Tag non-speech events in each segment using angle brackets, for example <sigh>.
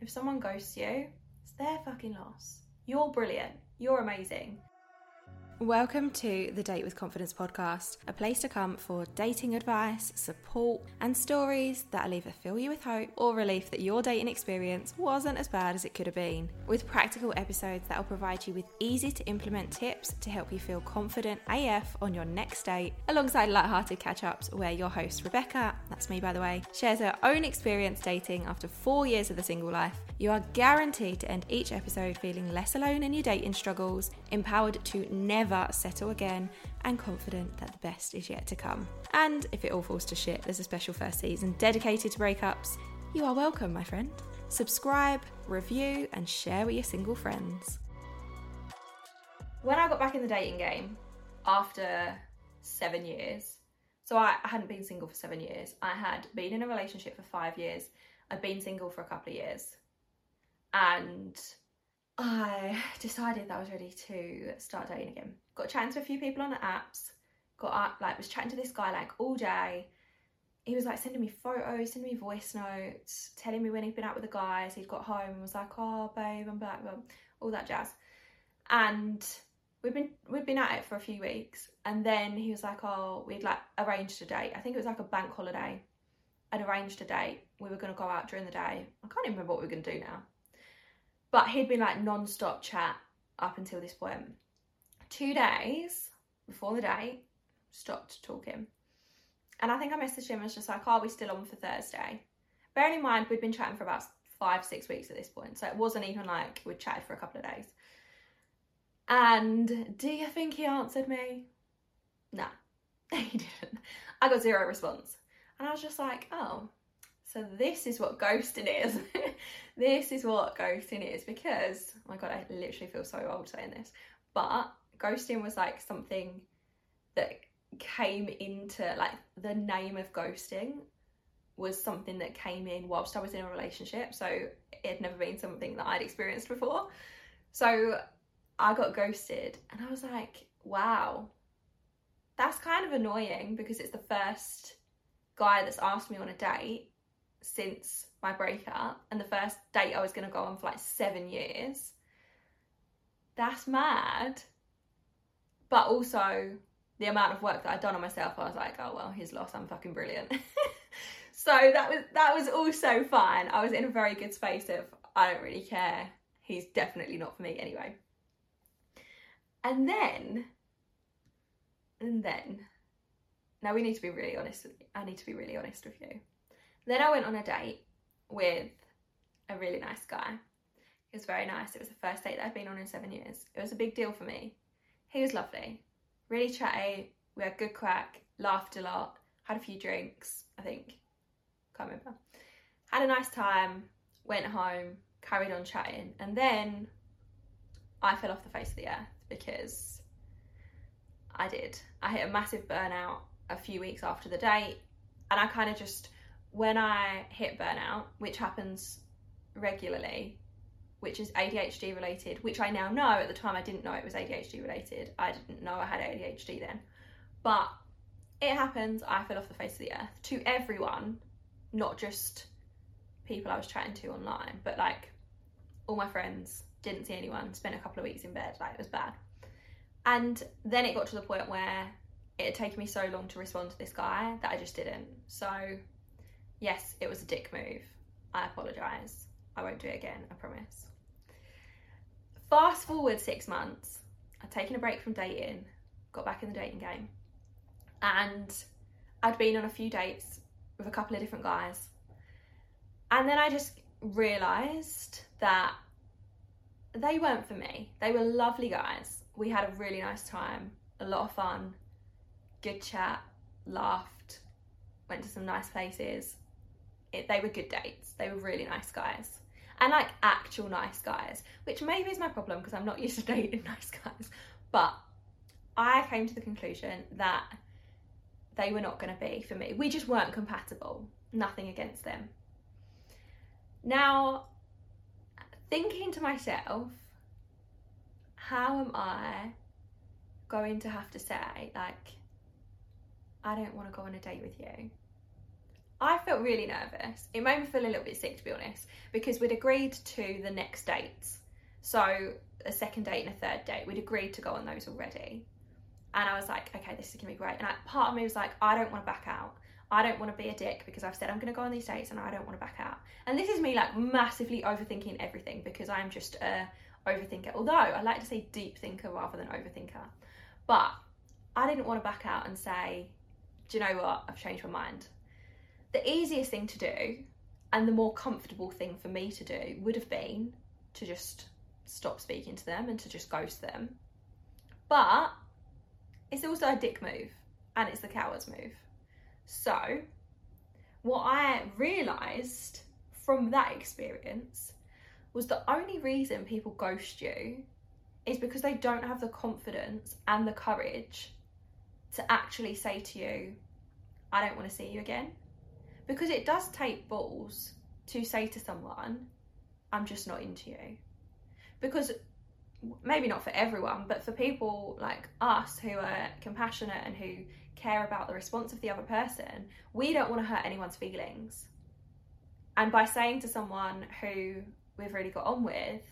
if someone ghosts you, it's their fucking loss. You're brilliant. You're amazing. Welcome to the Date with Confidence podcast, a place to come for dating advice, support, and stories that'll either fill you with hope or relief that your dating experience wasn't as bad as it could have been. With practical episodes that'll provide you with easy to implement tips to help you feel confident AF on your next date, alongside light-hearted catch-ups where your host Rebecca, that's me by the way, shares her own experience dating after four years of the single life. You are guaranteed to end each episode feeling less alone in your dating struggles, empowered to never never settle again, and confident that the best is yet to come. And if it all falls to shit, there's a special first season dedicated to breakups. You are welcome, my friend. Subscribe, review, and share with your single friends. When I got back in the dating game after seven years, so I, I hadn't been single for seven years, I had been in a relationship for five years, I'd been single for a couple of years. And I decided that I was ready to start dating again. Got chatting to a few people on the apps. Got up, like was chatting to this guy like all day. He was like sending me photos, sending me voice notes, telling me when he'd been out with the guys. He'd got home and was like, "Oh, babe, I'm back," all that jazz. And we've been we've been at it for a few weeks, and then he was like, "Oh, we'd like arranged a date. I think it was like a bank holiday. I'd arranged a date. We were going to go out during the day. I can't even remember what we were going to do now. But he'd been like non-stop chat up until this point. Two days before the date, stopped talking. And I think I messaged him and was just like, oh, are we still on for Thursday? Bearing in mind, we'd been chatting for about five, six weeks at this point. So it wasn't even like we'd chatted for a couple of days. And do you think he answered me? No, <laughs> he didn't. I got zero response. And I was just like, oh, so this is what ghosting is. <laughs> this is what ghosting is because, oh my god, I literally feel so old saying this. But ghosting was like something that came into like the name of ghosting was something that came in whilst I was in a relationship. So it had never been something that I'd experienced before. So I got ghosted and I was like, wow, that's kind of annoying because it's the first guy that's asked me on a date since my breakup and the first date I was going to go on for like seven years. That's mad. But also the amount of work that I'd done on myself, I was like, oh well, he's lost. I'm fucking brilliant. <laughs> so that was that was also fine. I was in a very good space of I don't really care. He's definitely not for me anyway. And then, and then, now we need to be really honest. I need to be really honest with you. Then I went on a date with a really nice guy. He was very nice. It was the first date that I've been on in seven years. It was a big deal for me. He was lovely, really chatty. We had good crack, laughed a lot, had a few drinks, I think. Can't remember. Had a nice time, went home, carried on chatting, and then I fell off the face of the earth because I did. I hit a massive burnout a few weeks after the date, and I kind of just when I hit burnout, which happens regularly, which is ADHD related, which I now know at the time I didn't know it was ADHD related. I didn't know I had ADHD then. But it happens, I fell off the face of the earth to everyone, not just people I was chatting to online, but like all my friends, didn't see anyone, spent a couple of weeks in bed, like it was bad. And then it got to the point where it had taken me so long to respond to this guy that I just didn't. So yes, it was a dick move. I apologise. I won't do it again, I promise. Fast forward six months, I'd taken a break from dating, got back in the dating game, and I'd been on a few dates with a couple of different guys. And then I just realised that they weren't for me. They were lovely guys. We had a really nice time, a lot of fun, good chat, laughed, went to some nice places it, they were good dates. They were really nice guys. And like actual nice guys, which maybe is my problem because I'm not <laughs> used to dating nice guys. But I came to the conclusion that they were not going to be for me. We just weren't compatible. Nothing against them. Now, thinking to myself, how am I going to have to say, like, I don't want to go on a date with you? I felt really nervous. It made me feel a little bit sick, to be honest, because we'd agreed to the next dates. So, a second date and a third date, we'd agreed to go on those already. And I was like, okay, this is gonna be great. And I, part of me was like, I don't wanna back out. I don't wanna be a dick because I've said I'm gonna go on these dates and I don't wanna back out. And this is me like massively overthinking everything because I'm just a overthinker. Although I like to say deep thinker rather than overthinker. But I didn't wanna back out and say, do you know what? I've changed my mind the easiest thing to do and the more comfortable thing for me to do would have been to just stop speaking to them and to just ghost them. But it's also a dick move and it's the coward's move. So, what I realised from that experience was the only reason people ghost you is because they don't have the confidence and the courage to actually say to you, I don't want to see you again because it does take balls to say to someone, I'm just not into you. Because maybe not for everyone, but for people like us who are compassionate and who care about the response of the other person, we don't want to hurt anyone's feelings. And by saying to someone who we've really got on with,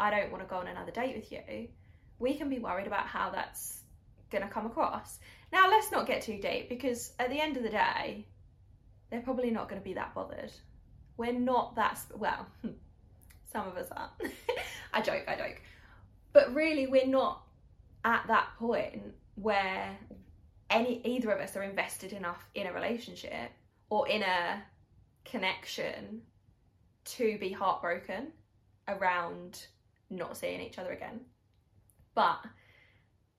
I don't want to go on another date with you, we can be worried about how that's going to come across. Now, let's not get too deep because at the end of the day, they're probably not going to be that bothered. We're not that, well, <laughs> some of us are. <laughs> I joke, I joke. But really, we're not at that point where any either of us are invested enough in a relationship or in a connection to be heartbroken around not seeing each other again. But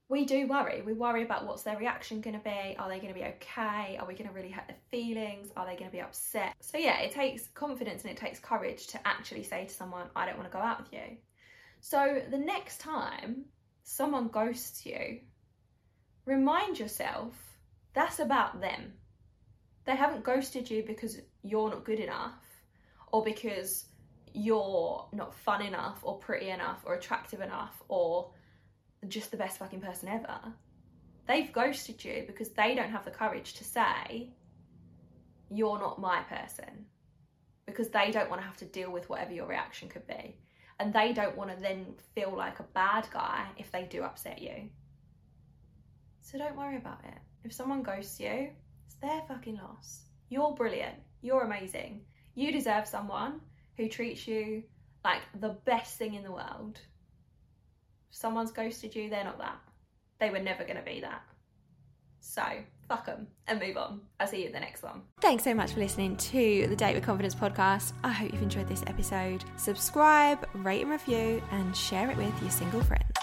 we do worry. We worry about what's their reaction going to be. Are they going to be okay? Are we going to really hurt their feelings? Are they going to be upset? So, yeah, it takes confidence and it takes courage to actually say to someone, I don't want to go out with you. So, the next time someone ghosts you, remind yourself that's about them. They haven't ghosted you because you're not good enough or because you're not fun enough or pretty enough or attractive enough or just the best fucking person ever. They've ghosted you because they don't have the courage to say, you're not my person. Because they don't want to have to deal with whatever your reaction could be. And they don't want to then feel like a bad guy if they do upset you. So don't worry about it. If someone ghosts you, it's their fucking loss. You're brilliant. You're amazing. You deserve someone who treats you like the best thing in the world someone's ghosted you, they're not that. They were never going to be that. So, fuck them and move on. I'll see you in the next one. Thanks so much for listening to the Date with Confidence podcast. I hope you've enjoyed this episode. Subscribe, rate and review, and share it with your single friends.